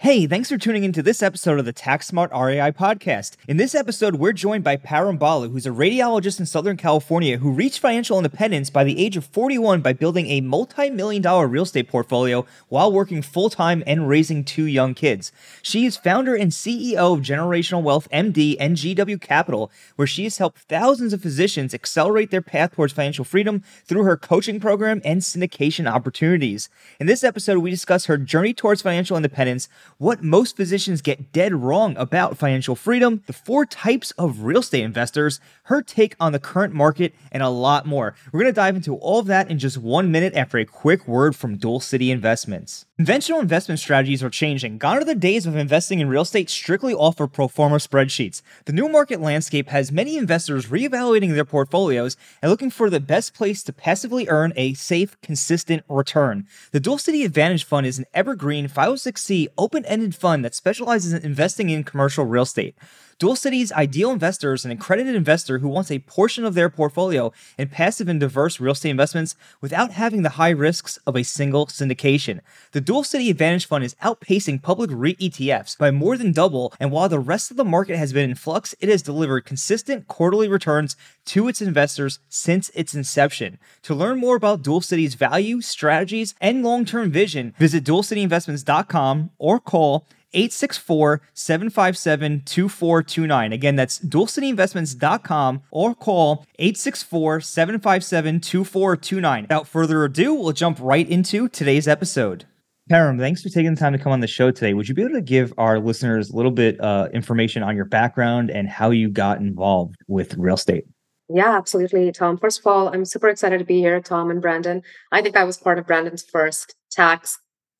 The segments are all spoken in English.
Hey, thanks for tuning into this episode of the Tax Smart REI podcast. In this episode, we're joined by Param Bala, who's a radiologist in Southern California who reached financial independence by the age of 41 by building a multi million dollar real estate portfolio while working full time and raising two young kids. She is founder and CEO of Generational Wealth MD and GW Capital, where she has helped thousands of physicians accelerate their path towards financial freedom through her coaching program and syndication opportunities. In this episode, we discuss her journey towards financial independence what most physicians get dead wrong about financial freedom, the four types of real estate investors, her take on the current market, and a lot more. We're going to dive into all of that in just one minute after a quick word from Dual City Investments. Conventional investment strategies are changing. Gone are the days of investing in real estate strictly off of pro forma spreadsheets. The new market landscape has many investors reevaluating their portfolios and looking for the best place to passively earn a safe, consistent return. The Dual City Advantage Fund is an evergreen 506c open ended fund that specializes in investing in commercial real estate. Dual City's ideal investor is an accredited investor who wants a portion of their portfolio in passive and diverse real estate investments without having the high risks of a single syndication. The Dual City Advantage Fund is outpacing public REIT ETFs by more than double, and while the rest of the market has been in flux, it has delivered consistent quarterly returns to its investors since its inception. To learn more about Dual City's value, strategies, and long term vision, visit dualcityinvestments.com or call 864 757 2429. Again, that's dualcityinvestments.com or call 864 757 2429. Without further ado, we'll jump right into today's episode. Param, thanks for taking the time to come on the show today. Would you be able to give our listeners a little bit uh, information on your background and how you got involved with real estate? Yeah, absolutely, Tom. First of all, I'm super excited to be here, Tom and Brandon. I think I was part of Brandon's first tax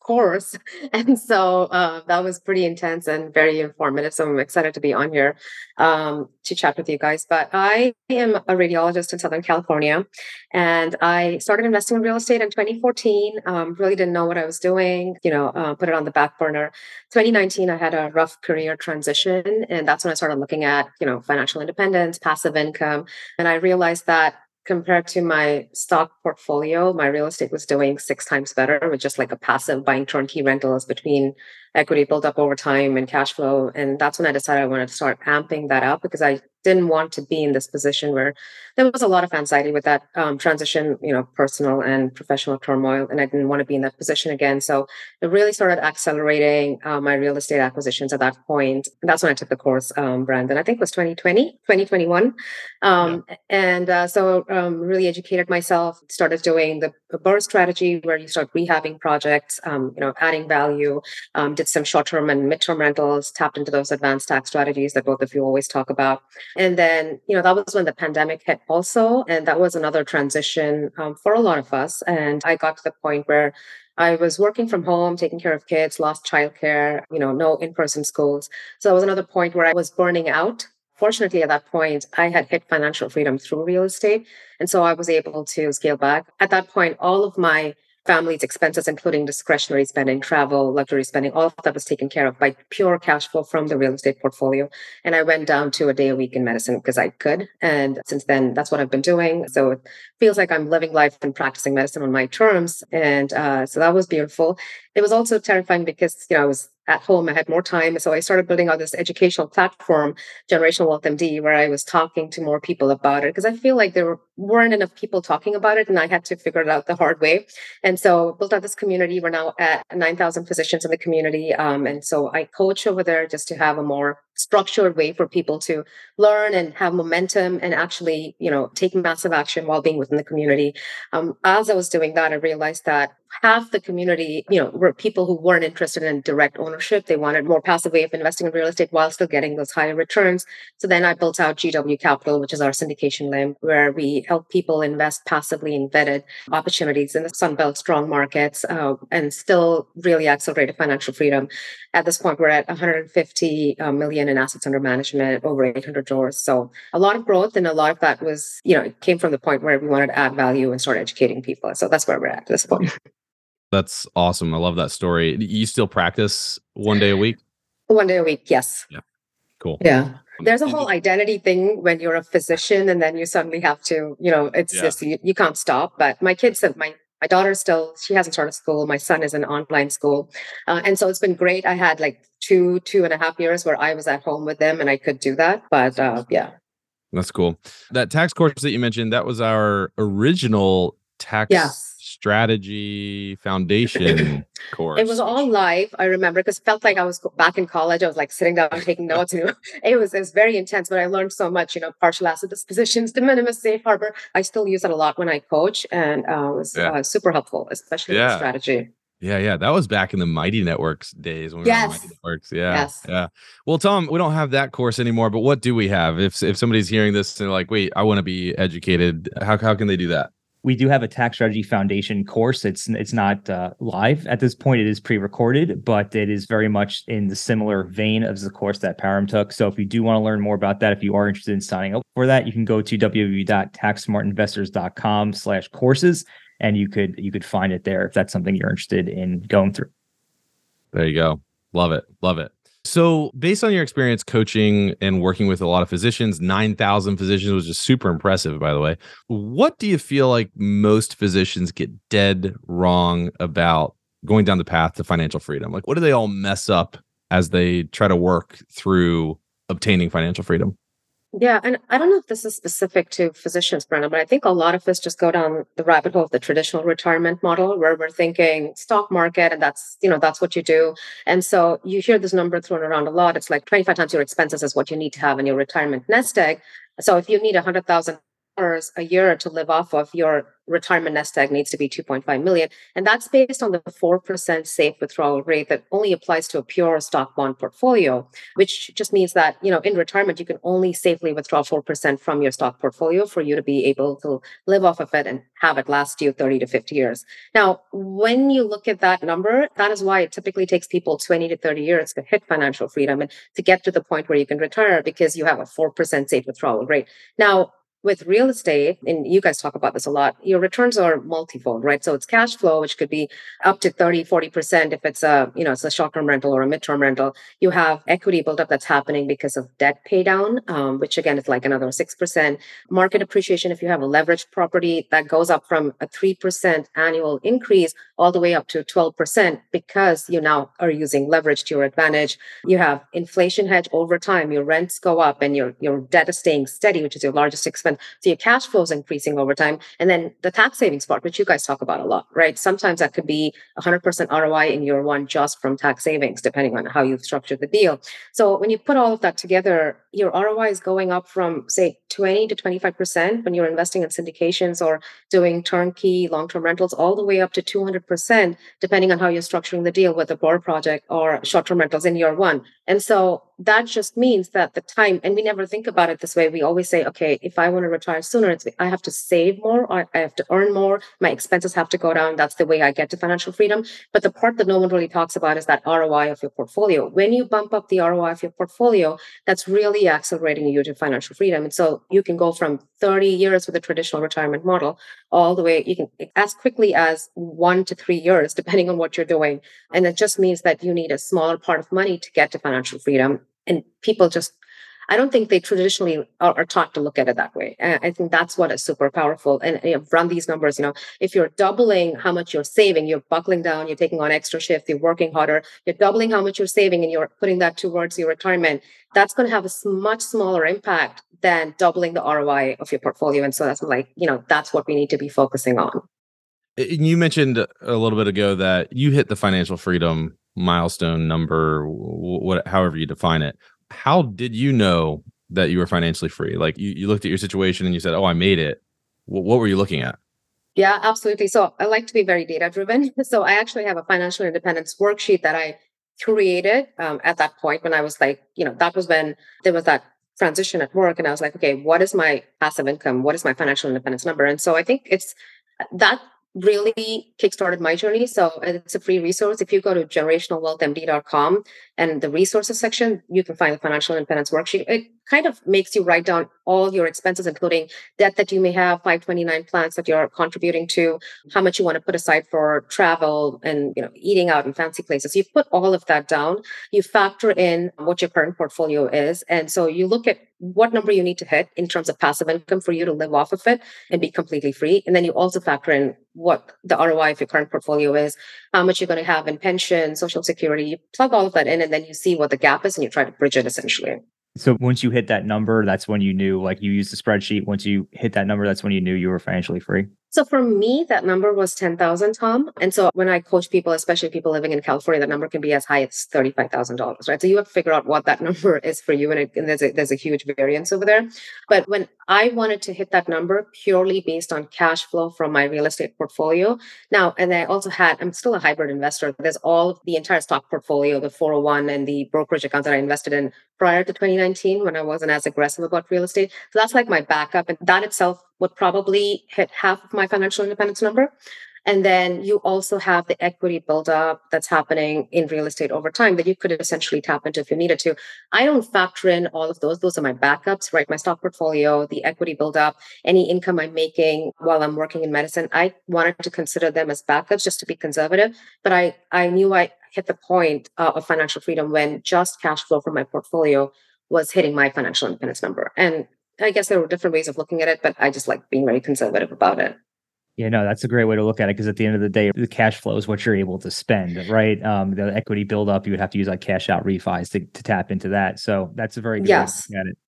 course. And so uh, that was pretty intense and very informative. So I'm excited to be on here um, to chat with you guys. But I am a radiologist in Southern California and I started investing in real estate in 2014. Um, really didn't know what I was doing, you know, uh, put it on the back burner. 2019, I had a rough career transition. And that's when I started looking at, you know, financial independence, passive income. And I realized that compared to my stock portfolio, my real estate was doing six times better with just like a passive buying turnkey rentals between equity built up over time and cash flow. And that's when I decided I wanted to start amping that up because I didn't want to be in this position where there was a lot of anxiety with that um, transition, you know, personal and professional turmoil. And I didn't want to be in that position again. So it really started accelerating uh, my real estate acquisitions at that point. And that's when I took the course, um, Brandon. I think it was 2020, 2021. Um, yeah. And uh, so um, really educated myself, started doing the BRRRR strategy where you start rehabbing projects, um, you know, adding value, um, did some short-term and mid-term rentals, tapped into those advanced tax strategies that both of you always talk about. And then, you know, that was when the pandemic hit also. And that was another transition um, for a lot of us. And I got to the point where I was working from home, taking care of kids, lost childcare, you know, no in-person schools. So that was another point where I was burning out. Fortunately, at that point, I had hit financial freedom through real estate. And so I was able to scale back. At that point, all of my family's expenses, including discretionary spending, travel, luxury spending, all of that was taken care of by pure cash flow from the real estate portfolio. And I went down to a day a week in medicine because I could. And since then, that's what I've been doing. So it feels like I'm living life and practicing medicine on my terms. And uh, so that was beautiful. It was also terrifying because, you know, I was at home. I had more time. So I started building out this educational platform, Generational Wealth MD, where I was talking to more people about it because I feel like there weren't enough people talking about it and I had to figure it out the hard way. And so built out this community. We're now at 9,000 physicians in the community. Um, and so I coach over there just to have a more structured way for people to learn and have momentum and actually, you know, take massive action while being within the community. Um, as I was doing that, I realized that half the community, you know, were people who weren't interested in direct ownership. They wanted more passive way of investing in real estate while still getting those higher returns. So then I built out GW Capital, which is our syndication limb, where we help people invest passively in vetted opportunities in the Sunbelt strong markets uh, and still really accelerate financial freedom. At this point, we're at 150 uh, million in assets under management, over 800 doors. So a lot of growth, and a lot of that was, you know, it came from the point where we wanted to add value and start educating people. So that's where we're at, at this point. That's awesome. I love that story. You still practice one day a week? One day a week, yes. Yeah. Cool. Yeah. Um, There's a whole identity thing when you're a physician and then you suddenly have to, you know, it's yeah. just you, you can't stop. But my kids have my my daughter still she hasn't started school. My son is in online school. Uh, and so it's been great. I had like two two and a half years where i was at home with them and i could do that but uh, yeah. That's cool. That tax course that you mentioned that was our original tax yes strategy foundation course. It was all live. I remember because felt like I was back in college. I was like sitting down taking notes. And it was it was very intense, but I learned so much. You know, partial asset dispositions, de minimis safe harbor. I still use it a lot when I coach, and uh, it was yeah. uh, super helpful, especially yeah. strategy. Yeah, yeah, that was back in the Mighty Networks days when we yes. Mighty Networks. Yeah, yes. yeah. Well, Tom, we don't have that course anymore. But what do we have? If if somebody's hearing this and like, wait, I want to be educated, how how can they do that? We do have a tax strategy foundation course. It's it's not uh, live at this point. It is pre-recorded but it is very much in the similar vein of the course that param took. So if you do want to learn more about that if you are interested in signing up for that you can go to www.taxsmartinvestors.com slash courses and you could you could find it there if that's something you're interested in going through. There you go. Love it. Love it so, based on your experience coaching and working with a lot of physicians, 9,000 physicians was just super impressive, by the way. What do you feel like most physicians get dead wrong about going down the path to financial freedom? Like, what do they all mess up as they try to work through obtaining financial freedom? Yeah, and I don't know if this is specific to physicians, Brenna, but I think a lot of us just go down the rabbit hole of the traditional retirement model where we're thinking stock market and that's, you know, that's what you do. And so you hear this number thrown around a lot. It's like 25 times your expenses is what you need to have in your retirement nest egg. So if you need a hundred thousand dollars a year to live off of, your retirement nest egg needs to be 2.5 million. And that's based on the 4% safe withdrawal rate that only applies to a pure stock bond portfolio, which just means that, you know, in retirement, you can only safely withdraw 4% from your stock portfolio for you to be able to live off of it and have it last you 30 to 50 years. Now, when you look at that number, that is why it typically takes people 20 to 30 years to hit financial freedom and to get to the point where you can retire because you have a 4% safe withdrawal rate. Now, with real estate, and you guys talk about this a lot, your returns are multifold, right? So it's cash flow, which could be up to 30, 40% if it's a, you know, it's a short-term rental or a mid-term rental. You have equity buildup that's happening because of debt pay down, um, which again is like another 6%. Market appreciation, if you have a leveraged property, that goes up from a 3% annual increase all the way up to 12% because you now are using leverage to your advantage. You have inflation hedge over time, your rents go up and your, your debt is staying steady, which is your largest expense so your cash flow is increasing over time. And then the tax savings part, which you guys talk about a lot, right? Sometimes that could be 100% ROI in year one just from tax savings, depending on how you've structured the deal. So when you put all of that together, your ROI is going up from say 20 to 25% when you're investing in syndications or doing turnkey long-term rentals all the way up to 200% depending on how you're structuring the deal with a BRRRR project or short-term rentals in year one. And so that just means that the time, and we never think about it this way. We always say, okay, if I want to retire sooner, I have to save more, or I have to earn more. My expenses have to go down. That's the way I get to financial freedom. But the part that no one really talks about is that ROI of your portfolio. When you bump up the ROI of your portfolio, that's really accelerating you to financial freedom. And so you can go from 30 years with a traditional retirement model all the way, you can as quickly as one to three years, depending on what you're doing. And it just means that you need a smaller part of money to get to financial freedom and people just I don't think they traditionally are, are, taught to look at it that way. And I think that's what is super powerful. And you know, run these numbers, you know, if you're doubling how much you're saving, you're buckling down, you're taking on extra shifts, you're working harder, you're doubling how much you're saving and you're putting that towards your retirement, that's going to have a much smaller impact than doubling the ROI of your portfolio. And so that's like, you know, that's what we need to be focusing on. You mentioned a little bit ago that you hit the financial freedom milestone number, what, however you define it. how did you know that you were financially free? Like you, you looked at your situation and you said, Oh, I made it. W- what were you looking at? Yeah, absolutely. So I like to be very data driven. So I actually have a financial independence worksheet that I created um, at that point when I was like, you know, that was when there was that transition at work. And I was like, okay, what is my passive income? What is my financial independence number? And so I think it's that really kickstarted my journey. So it's a free resource. If you go to generationalwealthmd.com and the resources section, you can find the financial independence worksheet. It kind of makes you write down all your expenses, including debt that you may have, 529 plans that you're contributing to, how much you want to put aside for travel and you know eating out in fancy places. You put all of that down. You factor in what your current portfolio is, and so you look at what number you need to hit in terms of passive income for you to live off of it and be completely free. And then you also factor in what the ROI of your current portfolio is, how much you're going to have in pension, social security. You plug all of that in, and then you see what the gap is, and you try to bridge it essentially. So once you hit that number, that's when you knew, like you used the spreadsheet. Once you hit that number, that's when you knew you were financially free. So for me, that number was 10,000, Tom. And so when I coach people, especially people living in California, that number can be as high as $35,000, right? So you have to figure out what that number is for you. And, it, and, there's, a, there's a huge variance over there. But when I wanted to hit that number purely based on cash flow from my real estate portfolio. Now, and I also had, I'm still a hybrid investor. There's all the entire stock portfolio, the 401 and the brokerage accounts that I invested in prior to 2019 when I wasn't as aggressive about real estate. So that's like my backup. And that itself would probably hit half of my financial independence number. And then you also have the equity buildup that's happening in real estate over time that you could essentially tap into if you needed to. I don't factor in all of those. Those are my backups, right? My stock portfolio, the equity buildup, any income I'm making while I'm working in medicine. I wanted to consider them as backups just to be conservative. But I, I knew I hit the point uh, of financial freedom when just cash flow from my portfolio was hitting my financial independence number. And I guess there were different ways of looking at it, but I just like being very conservative about it. Yeah, no, that's a great way to look at it because at the end of the day, the cash flow is what you're able to spend, right? Um, the equity buildup, you would have to use like cash out refis to, to tap into that. So that's a very good yes. way to look at it.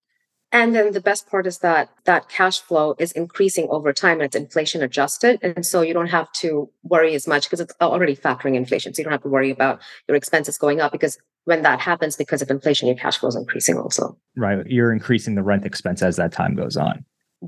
And then the best part is that that cash flow is increasing over time and it's inflation adjusted. And so you don't have to worry as much because it's already factoring inflation. So you don't have to worry about your expenses going up because when that happens because of inflation, your cash flow is increasing also. Right. You're increasing the rent expense as that time goes on.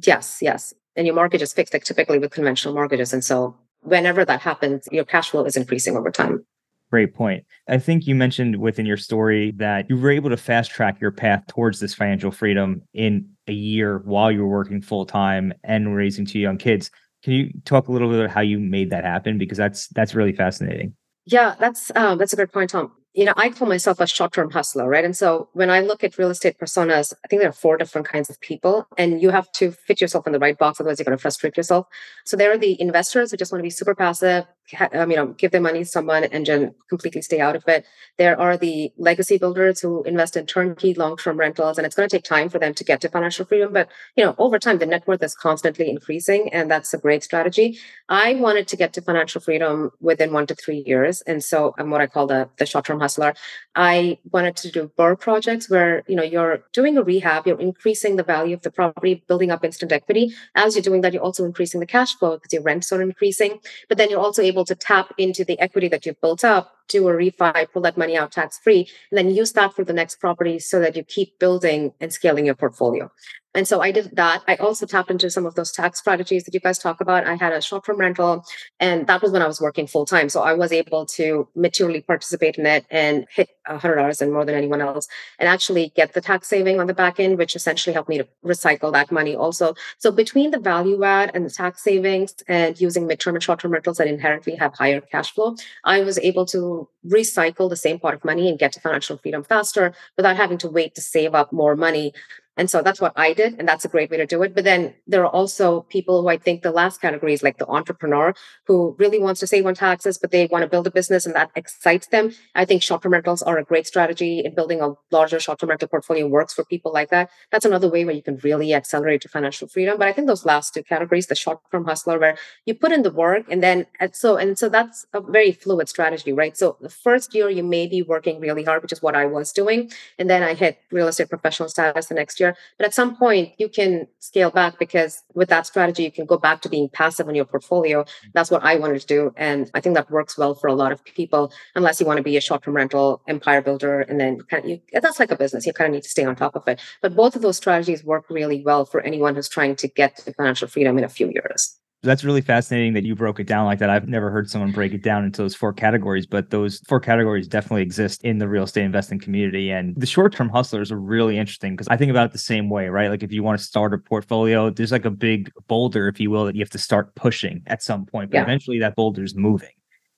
Yes, yes. And your mortgage is fixed like typically with conventional mortgages. And so whenever that happens, your cash flow is increasing over time. Great point. I think you mentioned within your story that you were able to fast track your path towards this financial freedom in a year while you were working full time and raising two young kids. Can you talk a little bit about how you made that happen? Because that's that's really fascinating. Yeah, that's um, that's a good point, Tom you know, I call myself a short term hustler, right? And so when I look at real estate personas, I think there are four different kinds of people, and you have to fit yourself in the right box, otherwise, you're going to frustrate yourself. So there are the investors who just want to be super passive, um, you know, give their money to someone and then completely stay out of it. There are the legacy builders who invest in turnkey long term rentals, and it's going to take time for them to get to financial freedom. But, you know, over time, the net worth is constantly increasing, and that's a great strategy. I wanted to get to financial freedom within one to three years. And so I'm what I call the, the short term hustler. I wanted to do BRRRR projects where, you know, you're doing a rehab, you're increasing the value of the property, building up instant equity. As you're doing that, you're also increasing the cash flow because your rents are increasing. But then you're also able to tap into the equity that you've built up, do a refi, pull that money out tax free, and then use that for the next property so that you keep building and scaling your portfolio. And so I did that. I also tapped into some of those tax strategies that you guys talk about. I had a short term rental, and that was when I was working full time. So I was able to materially participate in it and hit $100 and more than anyone else, and actually get the tax saving on the back end, which essentially helped me to recycle that money also. So between the value add and the tax savings and using midterm and short term rentals that inherently have higher cash flow, I was able to recycle the same pot of money and get to financial freedom faster without having to wait to save up more money and so that's what I did. And that's a great way to do it. But then there are also people who I think the last category is like the entrepreneur who really wants to save on taxes, but they want to build a business and that excites them. I think short term rentals are a great strategy in building a larger short term rental portfolio works for people like that. That's another way where you can really accelerate to financial freedom. But I think those last two categories, the short term hustler, where you put in the work and then and so and so that's a very fluid strategy, right? So the first year you may be working really hard, which is what I was doing. And then I hit real estate professional status the next year year. But at some point, you can scale back because with that strategy, you can go back to being passive in your portfolio. Mm-hmm. That's what I wanted to do. And I think that works well for a lot of people, unless you want to be a short term rental empire builder. And then kind of you, that's like a business. You kind of need to stay on top of it. But both of those strategies work really well for anyone who's trying to get to financial freedom in a few years. That's really fascinating that you broke it down like that. I've never heard someone break it down into those four categories, but those four categories definitely exist in the real estate investing community. And the short term hustlers are really interesting because I think about it the same way, right? Like if you want to start a portfolio, there's like a big boulder, if you will, that you have to start pushing at some point, but yeah. eventually that boulder is moving.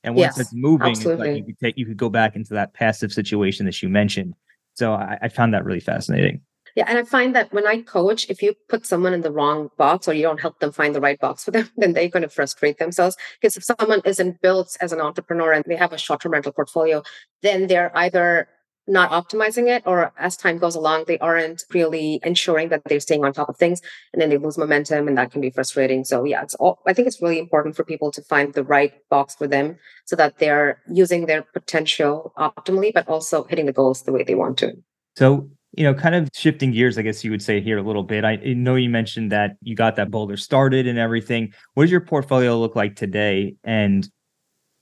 And once yes, it's moving, like you could take you could go back into that passive situation that you mentioned. So I, I found that really fascinating. Yeah. And I find that when I coach, if you put someone in the wrong box or you don't help them find the right box for them, then they're going to frustrate themselves. Because if someone isn't built as an entrepreneur and they have a short term rental portfolio, then they're either not optimizing it or as time goes along they aren't really ensuring that they're staying on top of things and then they lose momentum and that can be frustrating so yeah it's all i think it's really important for people to find the right box for them so that they're using their potential optimally but also hitting the goals the way they want to so you know, kind of shifting gears, I guess you would say here a little bit. I know you mentioned that you got that boulder started and everything. What does your portfolio look like today? And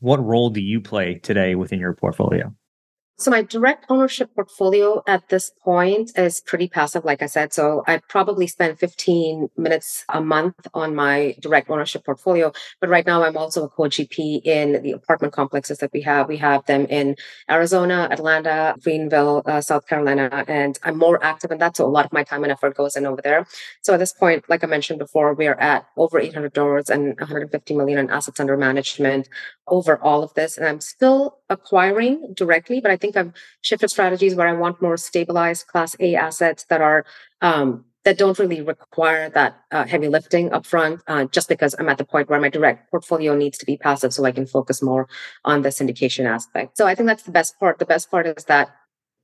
what role do you play today within your portfolio? So my direct ownership portfolio at this point is pretty passive, like I said. So I probably spend 15 minutes a month on my direct ownership portfolio. But right now I'm also a co-GP in the apartment complexes that we have. We have them in Arizona, Atlanta, Greenville, uh, South Carolina, and I'm more active in that. So a lot of my time and effort goes in over there. So at this point, like I mentioned before, we're at over 800 doors and 150 million in assets under management over all of this. And I'm still acquiring directly, but I think I've shifted strategies where I want more stabilized class A assets that are um, that don't really require that uh, heavy lifting upfront, uh, just because I'm at the point where my direct portfolio needs to be passive, so I can focus more on the syndication aspect. So I think that's the best part. The best part is that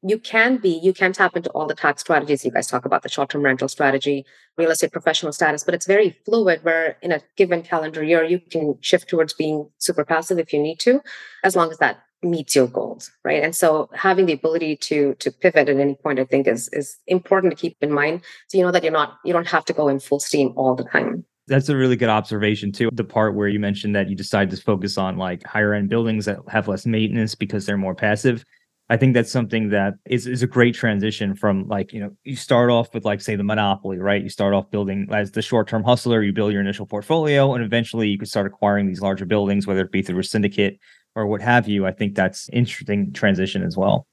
you can be, you can tap into all the tax strategies. You guys talk about the short term rental strategy, real estate professional status, but it's very fluid where in a given calendar year, you can shift towards being super passive if you need to, as long as that meets your goals right and so having the ability to to pivot at any point i think is is important to keep in mind so you know that you're not you don't have to go in full steam all the time that's a really good observation too. The part where you mentioned that you decided to focus on like higher end buildings that have less maintenance because they're more passive. I think that's something that is, is a great transition from like, you know, you start off with like say the monopoly, right? You start off building as the short-term hustler, you build your initial portfolio and eventually you can start acquiring these larger buildings, whether it be through a syndicate or what have you. I think that's interesting transition as well.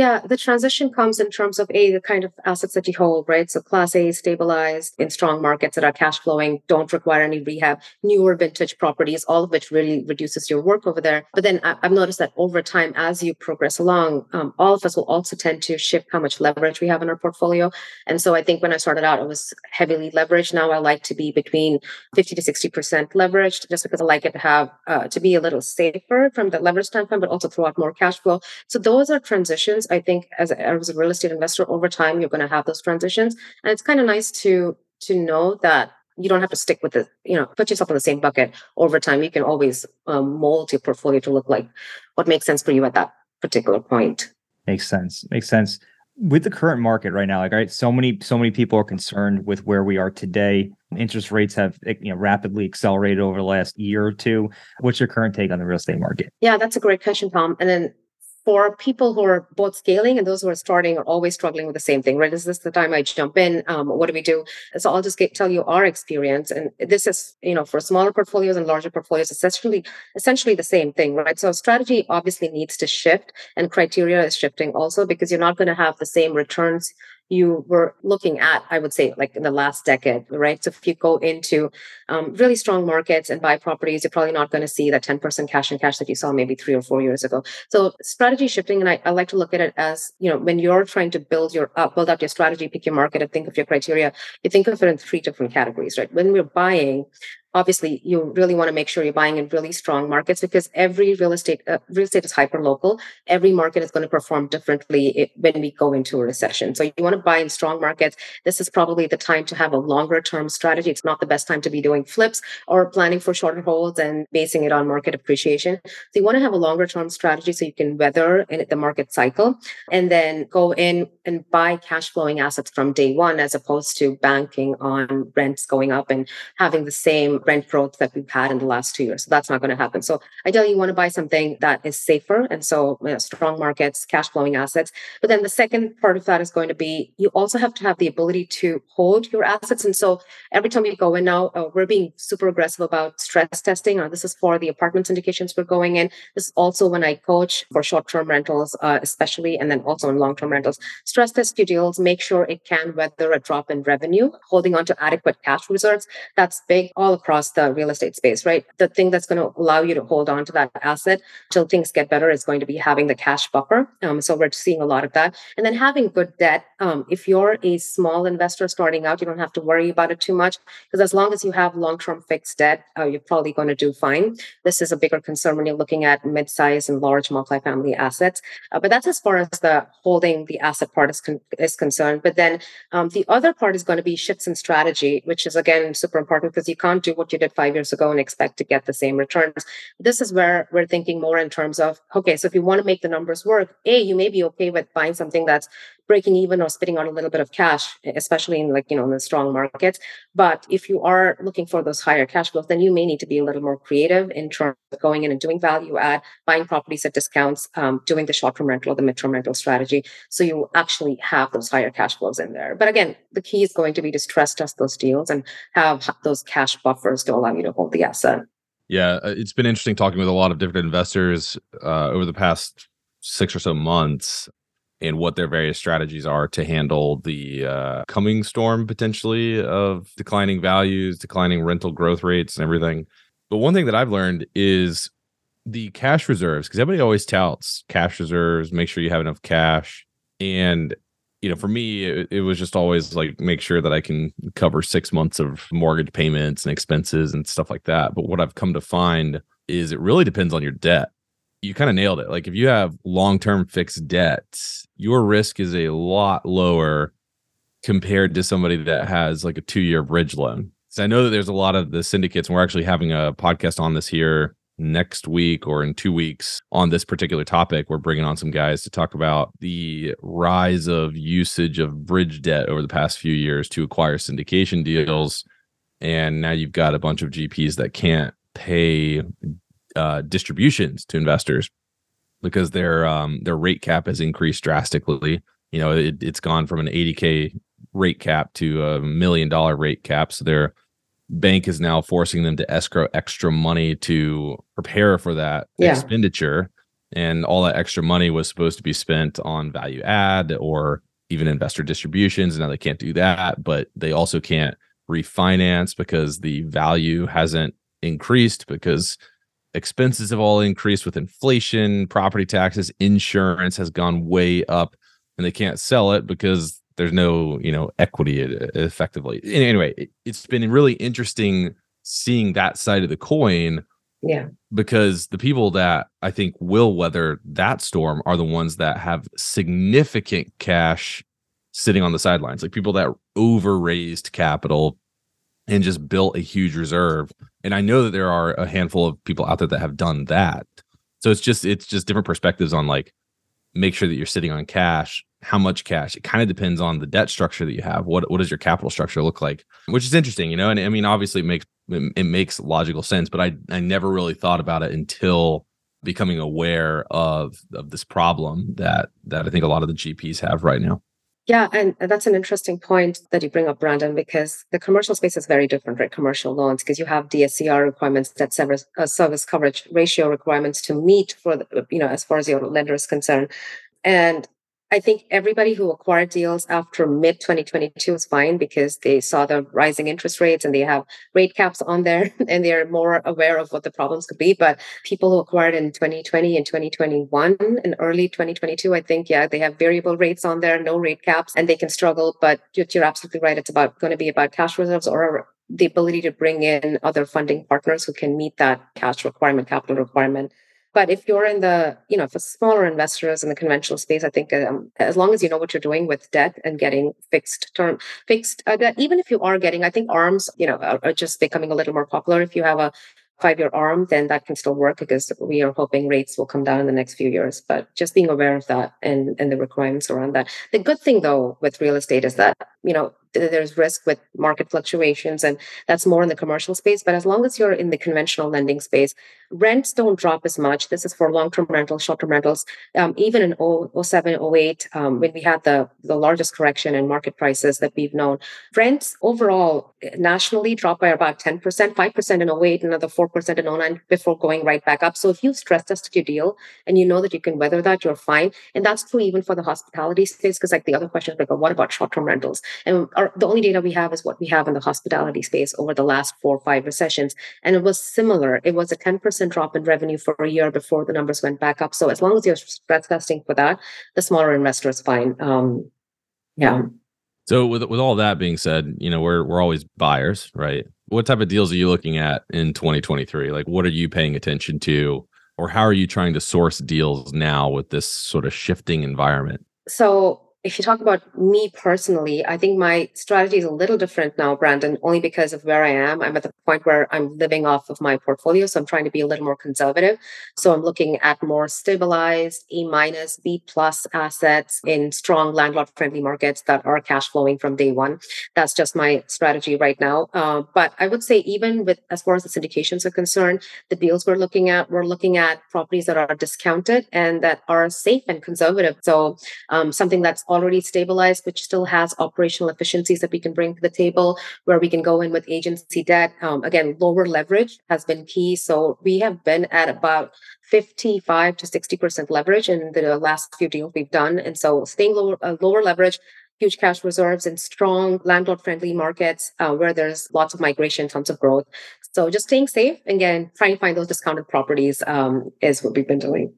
Yeah, the transition comes in terms of a the kind of assets that you hold, right? So class A stabilized in strong markets that are cash flowing, don't require any rehab, newer vintage properties, all of which really reduces your work over there. But then I've noticed that over time, as you progress along, um, all of us will also tend to shift how much leverage we have in our portfolio. And so I think when I started out, it was heavily leveraged. Now I like to be between 50 to 60% leveraged just because I like it to have uh, to be a little safer from the leverage standpoint, but also throw out more cash flow. So those are transitions. I think as a, as a real estate investor, over time, you're going to have those transitions, and it's kind of nice to to know that you don't have to stick with the you know put yourself in the same bucket over time. You can always um, mold your portfolio to look like what makes sense for you at that particular point. Makes sense. Makes sense. With the current market right now, like right, so many so many people are concerned with where we are today. Interest rates have you know rapidly accelerated over the last year or two. What's your current take on the real estate market? Yeah, that's a great question, Tom. And then for people who are both scaling and those who are starting are always struggling with the same thing, right? Is this the time I jump in? Um, what do we do? So I'll just get, tell you our experience. And this is, you know, for smaller portfolios and larger portfolios, essentially, essentially the same thing, right? So strategy obviously needs to shift and criteria is shifting also because you're not going to have the same returns you were looking at, I would say, like in the last decade, right? So if you go into um, really strong markets and buy properties, you're probably not going to see that 10% cash and cash that you saw maybe three or four years ago. So strategy shifting, and I, I like to look at it as, you know, when you're trying to build your uh, build up your strategy, pick your market, and think of your criteria, you think of it in three different categories, right? When we're buying, obviously you really want to make sure you're buying in really strong markets because every real estate uh, real estate is hyper local every market is going to perform differently when we go into a recession. So you want to buy in strong markets. This is probably the time to have a longer term strategy. It's not the best time to be doing flips or planning for shorter holds and basing it on market appreciation. So you want to have a longer term strategy so you can weather the market cycle and then go in and buy cash flowing assets from day one as opposed to banking on rents going up and having the same rent growth that we've had in the last two years. So that's not going to happen. So ideally, you want to buy something that is safer. And so you know, strong markets, cash flowing assets. But then the second part of that is going to be you also have to have the ability to hold your assets. And so every time we go in now, uh, we're being super aggressive about stress testing. Uh, this is for the apartment syndications we're going in. This is also when I coach for short term rentals, uh, especially, and then also in long term rentals. Stress test your deals, make sure it can weather a drop in revenue, holding on to adequate cash reserves. That's big all across across the real estate space, right? The thing that's going to allow you to hold on to that asset till things get better is going to be having the cash buffer. Um, so we're seeing a lot of that. And then having good debt. Um, if you're a small investor starting out, you don't have to worry about it too much because as long as you have long term fixed debt, uh, you're probably going to do fine. This is a bigger concern when you're looking at mid size and large multifamily assets. Uh, but that's as far as the holding the asset part is, con- is concerned. But then um, the other part is going to be shifts in strategy, which is again super important because you can't do what you did five years ago and expect to get the same returns. This is where we're thinking more in terms of okay, so if you want to make the numbers work, A, you may be okay with buying something that's breaking even or spitting out a little bit of cash, especially in like, you know, in the strong markets. But if you are looking for those higher cash flows, then you may need to be a little more creative in terms of going in and doing value add, buying properties at discounts, um, doing the short term rental, or the mid term rental strategy. So you actually have those higher cash flows in there. But again, the key is going to be to stress test those deals and have those cash buffers to allow you to hold the asset. Yeah, uh, it's been interesting talking with a lot of different investors uh, over the past six or so months and what their various strategies are to handle the uh, coming storm potentially of declining values, declining rental growth rates, and everything. But one thing that I've learned is the cash reserves, because everybody always touts cash reserves, make sure you have enough cash. And, you know, for me, it, it was just always like make sure that I can cover six months of mortgage payments and expenses and stuff like that. But what I've come to find is it really depends on your debt you kind of nailed it. Like if you have long-term fixed debt, your risk is a lot lower compared to somebody that has like a two-year bridge loan. So I know that there's a lot of the syndicates, and we're actually having a podcast on this here next week or in two weeks on this particular topic. We're bringing on some guys to talk about the rise of usage of bridge debt over the past few years to acquire syndication deals. And now you've got a bunch of GPs that can't pay uh, distributions to investors because their um, their rate cap has increased drastically. You know, it, it's gone from an 80k rate cap to a million dollar rate cap. So their bank is now forcing them to escrow extra money to prepare for that yeah. expenditure. And all that extra money was supposed to be spent on value add or even investor distributions. Now they can't do that, but they also can't refinance because the value hasn't increased because expenses have all increased with inflation, property taxes, insurance has gone way up, and they can't sell it because there's no, you know, equity uh, effectively. Anyway, it's been really interesting seeing that side of the coin. Yeah. Because the people that I think will weather that storm are the ones that have significant cash sitting on the sidelines, like people that over raised capital and just built a huge reserve. And I know that there are a handful of people out there that have done that. So it's just it's just different perspectives on like make sure that you're sitting on cash, how much cash. It kind of depends on the debt structure that you have. What what does your capital structure look like? Which is interesting, you know. And I mean, obviously, it makes it makes logical sense, but I I never really thought about it until becoming aware of of this problem that that I think a lot of the GPs have right now. Yeah, and that's an interesting point that you bring up, Brandon, because the commercial space is very different, right? Commercial loans, because you have DSCR requirements, that service, uh, service coverage ratio requirements to meet for the, you know, as far as your lender is concerned. And I think everybody who acquired deals after mid 2022 is fine because they saw the rising interest rates and they have rate caps on there and they're more aware of what the problems could be. But people who acquired in 2020 and 2021 and early 2022, I think, yeah, they have variable rates on there, no rate caps, and they can struggle. But you're absolutely right. It's about going to be about cash reserves or the ability to bring in other funding partners who can meet that cash requirement, capital requirement. But if you're in the, you know, for smaller investors in the conventional space, I think um, as long as you know what you're doing with debt and getting fixed term, fixed uh, debt, even if you are getting, I think arms, you know, are, are just becoming a little more popular. If you have a five year arm, then that can still work because we are hoping rates will come down in the next few years. But just being aware of that and, and the requirements around that. The good thing though with real estate is that, you know, there's risk with market fluctuations and that's more in the commercial space but as long as you're in the conventional lending space rents don't drop as much. This is for long-term rentals short-term rentals. Um, even in 07 08 um, when we had the, the largest correction in market prices that we've known rents overall nationally dropped by about 10% 5% in 08 another 4% in 09 before going right back up. So if you stress tested your deal and you know that you can weather that you're fine. And that's true even for the hospitality space because like the other question is like what about short-term rentals? And our, the only data we have is what we have in the hospitality space over the last four or five recessions. And it was similar. It was a 10% drop in revenue for a year before the numbers went back up. So as long as you're stress testing for that, the smaller investors fine. Um, yeah. So with with all that being said, you know, we're we're always buyers, right? What type of deals are you looking at in 2023? Like what are you paying attention to or how are you trying to source deals now with this sort of shifting environment? So if you talk about me personally, I think my strategy is a little different now, Brandon, only because of where I am. I'm at the point where I'm living off of my portfolio. So I'm trying to be a little more conservative. So I'm looking at more stabilized A minus, B plus assets in strong landlord friendly markets that are cash flowing from day one. That's just my strategy right now. Uh, but I would say, even with as far as the syndications are concerned, the deals we're looking at, we're looking at properties that are discounted and that are safe and conservative. So um, something that's already stabilized, which still has operational efficiencies that we can bring to the table, where we can go in with agency debt. Um, again, lower leverage has been key. So we have been at about 55 to 60% leverage in the last few deals we've done. And so staying lower, uh, lower leverage, huge cash reserves and strong landlord friendly markets uh, where there's lots of migration, tons of growth. So just staying safe, again, trying to find those discounted properties um, is what we've been doing.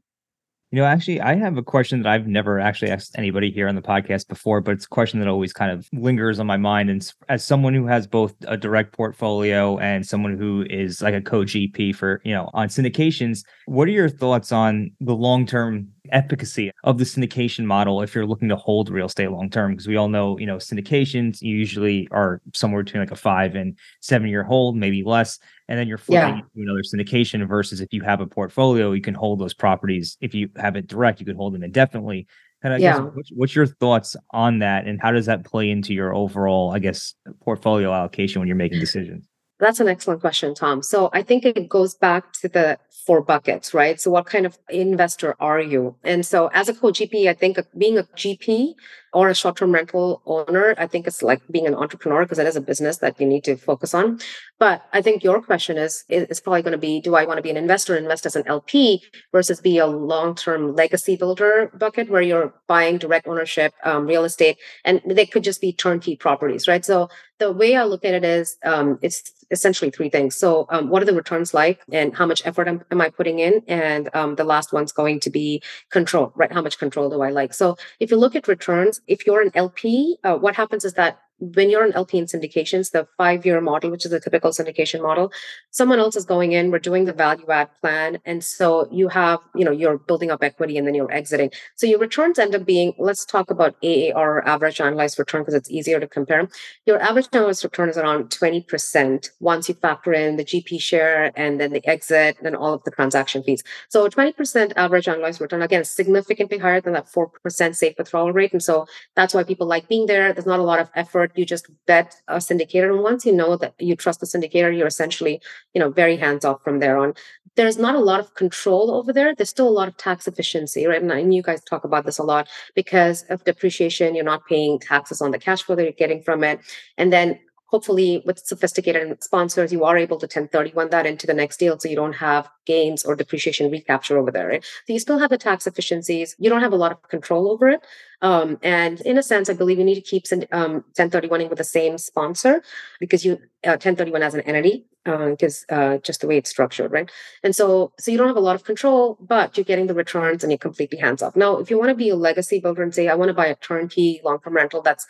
You know, actually, I have a question that I've never actually asked anybody here on the podcast before, but it's a question that always kind of lingers on my mind. And as someone who has both a direct portfolio and someone who is like a co GP for, you know, on syndications, what are your thoughts on the long term efficacy of the syndication model if you're looking to hold real estate long term because we all know you know syndications usually are somewhere between like a five and seven year hold maybe less and then you're flipping yeah. into another syndication versus if you have a portfolio you can hold those properties if you have it direct you can hold them indefinitely and I yeah. guess what's, what's your thoughts on that and how does that play into your overall i guess portfolio allocation when you're making decisions that's an excellent question, Tom. So I think it goes back to the four buckets, right? So what kind of investor are you? And so as a co-GP, I think being a GP or a short-term rental owner, I think it's like being an entrepreneur because it is a business that you need to focus on. But I think your question is is probably going to be, do I want to be an investor, invest as an LP versus be a long-term legacy builder bucket where you're buying direct ownership um, real estate and they could just be turnkey properties, right? So the way I look at it is um, it's essentially three things. So um, what are the returns like and how much effort am, am I putting in? And um, the last one's going to be control, right? How much control do I like? So if you look at returns, if you're an LP, uh, what happens is that when you're an LP in syndications, the five year model, which is a typical syndication model, someone else is going in, we're doing the value add plan. And so you have, you know, you're building up equity and then you're exiting. So your returns end up being, let's talk about AAR, average annualized return, because it's easier to compare. Your average annualized return is around 20% once you factor in the GP share and then the exit and all of the transaction fees. So 20% average annualized return, again, significantly higher than that 4% safe withdrawal rate. And so that's why people like being there. There's not a lot of effort you just bet a syndicator. And once you know that you trust the syndicator, you're essentially, you know, very hands off from there on. There's not a lot of control over there. There's still a lot of tax efficiency, right? And, and you guys talk about this a lot because of depreciation, you're not paying taxes on the cash flow that you're getting from it. And then hopefully with sophisticated sponsors you are able to 1031 that into the next deal so you don't have gains or depreciation recapture over there right? so you still have the tax efficiencies. You don't have a lot of control over it. Um, and in a sense i believe you need to keep um, 1031ing with the same sponsor because you uh, 1031 as an entity because uh, uh, just the way it's structured right? And so so you don't have a lot of control but you're getting the returns and you're completely hands off. Now if you want to be a legacy builder and say i want to buy a turnkey long-term rental that's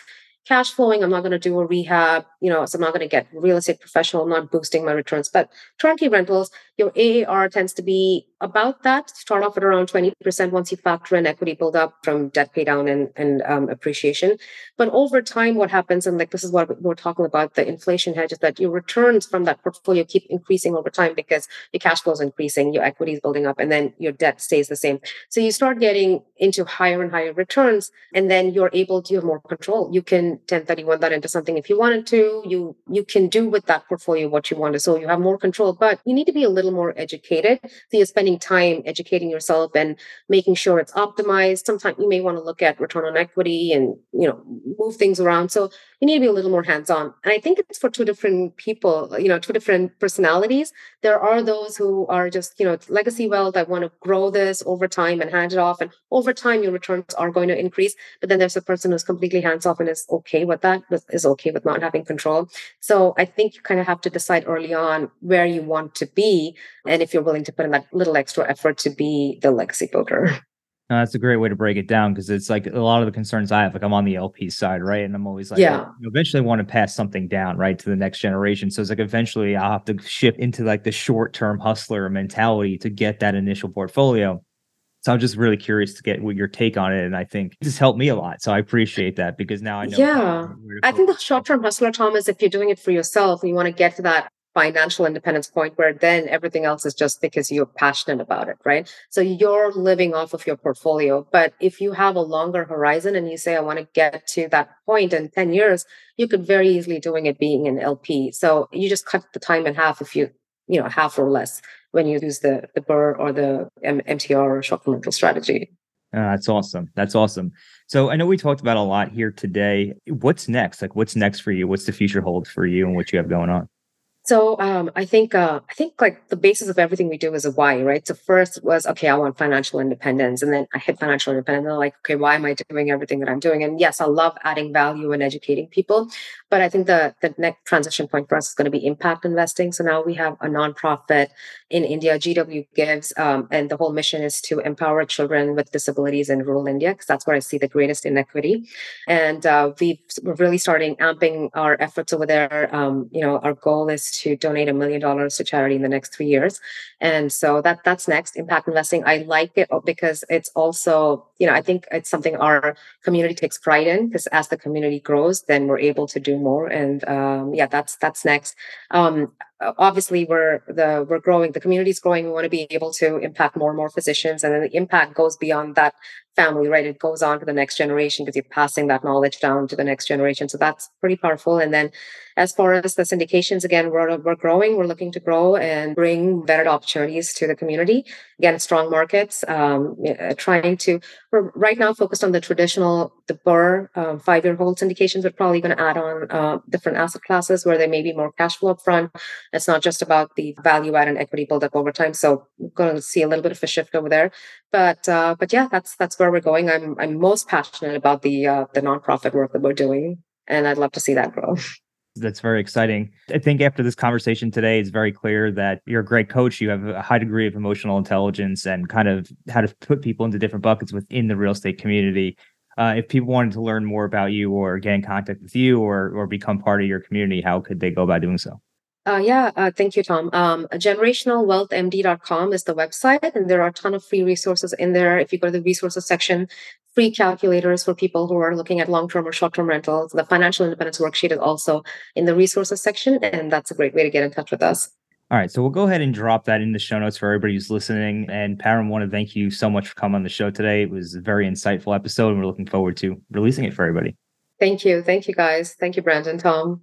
cash flowing. I'm not going to do a rehab, you know, so I'm not going to get real estate professional. I'm not boosting my returns. But turnkey rentals, your AAR tends to be about that. Start off at around 20% once you factor in equity build up from debt pay down and, and um, appreciation. But over time, what happens, and like this is what we're talking about, the inflation hedge, is that your returns from that portfolio keep increasing over time because your cash flow is increasing, your equity is building up, and then your debt stays the same. So you start getting into higher and higher returns, and then you're able to have more control. You can 1031 that into something if you wanted to. You you can do with that portfolio what you want to. So you have more control, but you need to be a little more educated. So you're spending time educating yourself and making sure it's optimized. Sometimes you may want to look at return on equity and you know move things around. So you need to be a little more hands-on. And I think it's for two different people, you know, two different personalities. There are those who are just, you know, legacy wealth. I want to grow this over time and hand it off. And over time, your returns are going to increase. But then there's a person who's completely hands-off and is okay with that, is okay with not having control. So I think you kind of have to decide early on where you want to be and if you're willing to put in that little extra effort to be the legacy builder. No, that's a great way to break it down because it's like a lot of the concerns I have. Like I'm on the LP side, right? And I'm always like, yeah, you eventually want to pass something down, right, to the next generation. So it's like eventually I'll have to shift into like the short term hustler mentality to get that initial portfolio. So I'm just really curious to get what your take on it. And I think this helped me a lot. So I appreciate that because now I know. Yeah. I think the short term hustler, Tom, is if you're doing it for yourself and you want to get to that financial independence point where then everything else is just because you're passionate about it, right? So you're living off of your portfolio. But if you have a longer horizon and you say, I want to get to that point in 10 years, you could very easily doing it being an LP. So you just cut the time in half if you, you know, half or less when you use the, the BRRRR or the M- MTR or short-term rental strategy. Uh, that's awesome. That's awesome. So I know we talked about a lot here today. What's next? Like, what's next for you? What's the future hold for you and what you have going on? So um, I think uh, I think like the basis of everything we do is a why, right? So first was okay, I want financial independence, and then I hit financial independence. And like, okay, why am I doing everything that I'm doing? And yes, I love adding value and educating people, but I think the the next transition point for us is going to be impact investing. So now we have a nonprofit in India, GW Gives, um, and the whole mission is to empower children with disabilities in rural India because that's where I see the greatest inequity. And uh, we are really starting amping our efforts over there. Um, you know, our goal is to donate a million dollars to charity in the next three years. And so that that's next impact investing. I like it because it's also, you know, I think it's something our community takes pride in because as the community grows, then we're able to do more. And um, yeah, that's that's next. Um, obviously we're the we're growing the community is growing. We want to be able to impact more and more physicians and then the impact goes beyond that family right? It goes on to the next generation because you're passing that knowledge down to the next generation. So that's pretty powerful. And then as far as the syndications again we're, we're growing we're looking to grow and bring better opportunities to the community. Again strong markets um, trying to we're right now focused on the traditional the BRRRR um, five year hold syndications. We're probably going to add on uh, different asset classes where there may be more cash flow up front it's not just about the value add and equity build up over time. So we're going to see a little bit of a shift over there. But uh, but yeah, that's that's where we're going. I'm I'm most passionate about the uh, the nonprofit work that we're doing, and I'd love to see that grow. That's very exciting. I think after this conversation today, it's very clear that you're a great coach. You have a high degree of emotional intelligence and kind of how to put people into different buckets within the real estate community. Uh, if people wanted to learn more about you or get in contact with you or or become part of your community, how could they go about doing so? Uh, yeah, uh, thank you, Tom. Um, generationalwealthmd.com is the website, and there are a ton of free resources in there. If you go to the resources section, free calculators for people who are looking at long term or short term rentals. The financial independence worksheet is also in the resources section, and that's a great way to get in touch with us. All right, so we'll go ahead and drop that in the show notes for everybody who's listening. And Param, want to thank you so much for coming on the show today. It was a very insightful episode, and we're looking forward to releasing it for everybody. Thank you. Thank you, guys. Thank you, Brandon, Tom.